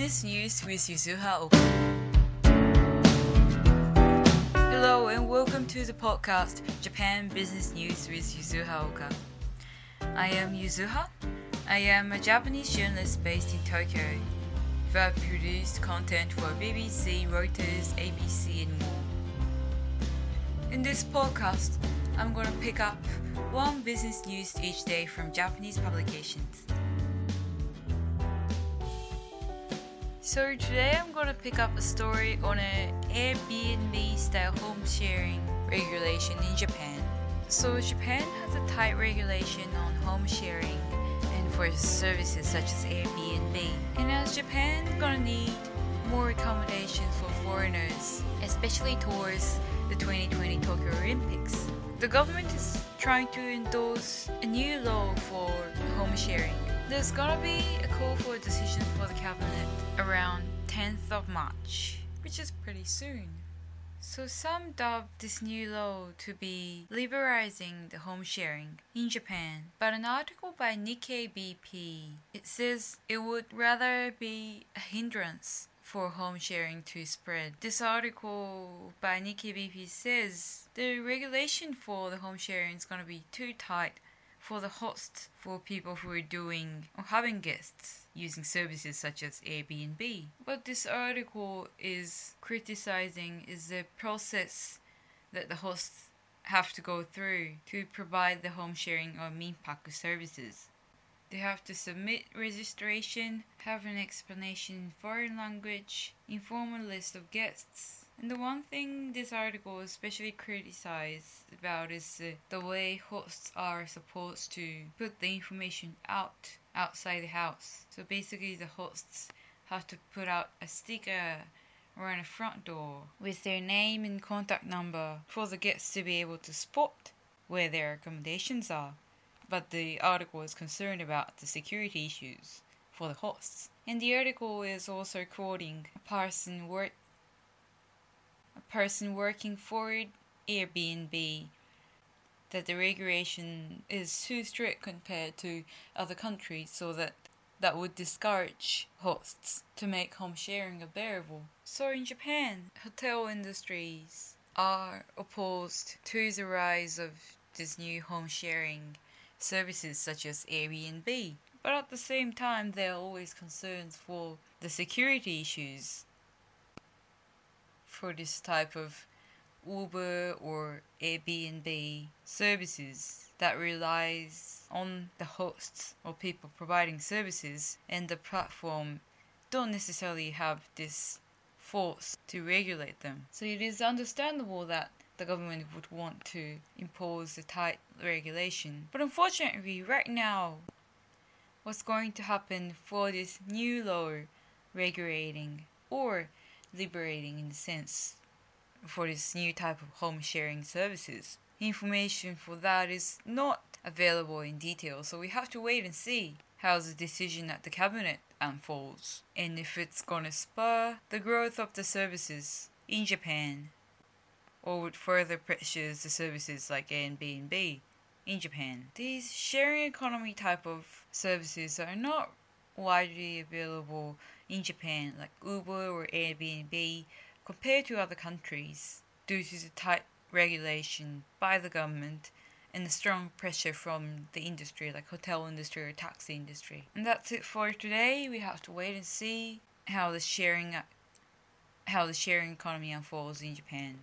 Business News with Yuzuha Oka. Hello and welcome to the podcast Japan Business News with Yuzuha Oka. I am Yuzuha. I am a Japanese journalist based in Tokyo have produced content for BBC, Reuters, ABC, and more. In this podcast, I'm going to pick up one business news each day from Japanese publications. So today I'm going to pick up a story on an Airbnb style home sharing regulation in Japan. So Japan has a tight regulation on home sharing and for services such as Airbnb. And as Japan gonna need more accommodations for foreigners, especially towards the 2020 Tokyo Olympics. The government is trying to endorse a new law for home sharing. There's gonna be a call for a decision for the cabinet around 10th of March, which is pretty soon. So some dub this new law to be liberalizing the home sharing in Japan. But an article by Nikkei BP it says it would rather be a hindrance for home sharing to spread. This article by Nikkei BP says the regulation for the home sharing is going to be too tight for the hosts for people who are doing or having guests using services such as Airbnb. What this article is criticizing is the process that the hosts have to go through to provide the home sharing or minpaku services. They have to submit registration, have an explanation in foreign language, inform a list of guests. And the one thing this article especially criticized about is uh, the way hosts are supposed to put the information out outside the house. So basically, the hosts have to put out a sticker around the front door with their name and contact number for the guests to be able to spot where their accommodations are. But the article is concerned about the security issues for the hosts. And the article is also quoting a person work person working for Airbnb that the regulation is too strict compared to other countries so that that would discourage hosts to make home sharing available. So in Japan, hotel industries are opposed to the rise of this new home sharing services such as Airbnb. But at the same time, there are always concerns for the security issues for this type of Uber or Airbnb services that relies on the hosts or people providing services and the platform don't necessarily have this force to regulate them. So it is understandable that the government would want to impose a tight regulation. But unfortunately, right now, what's going to happen for this new law regulating or liberating in the sense for this new type of home sharing services. Information for that is not available in detail, so we have to wait and see how the decision at the cabinet unfolds and if it's going to spur the growth of the services in Japan or would further pressure the services like Airbnb in Japan. These sharing economy type of services are not widely available in Japan like Uber or Airbnb compared to other countries due to the tight regulation by the government and the strong pressure from the industry like hotel industry or taxi industry. And that's it for today. We have to wait and see how the sharing how the sharing economy unfolds in Japan.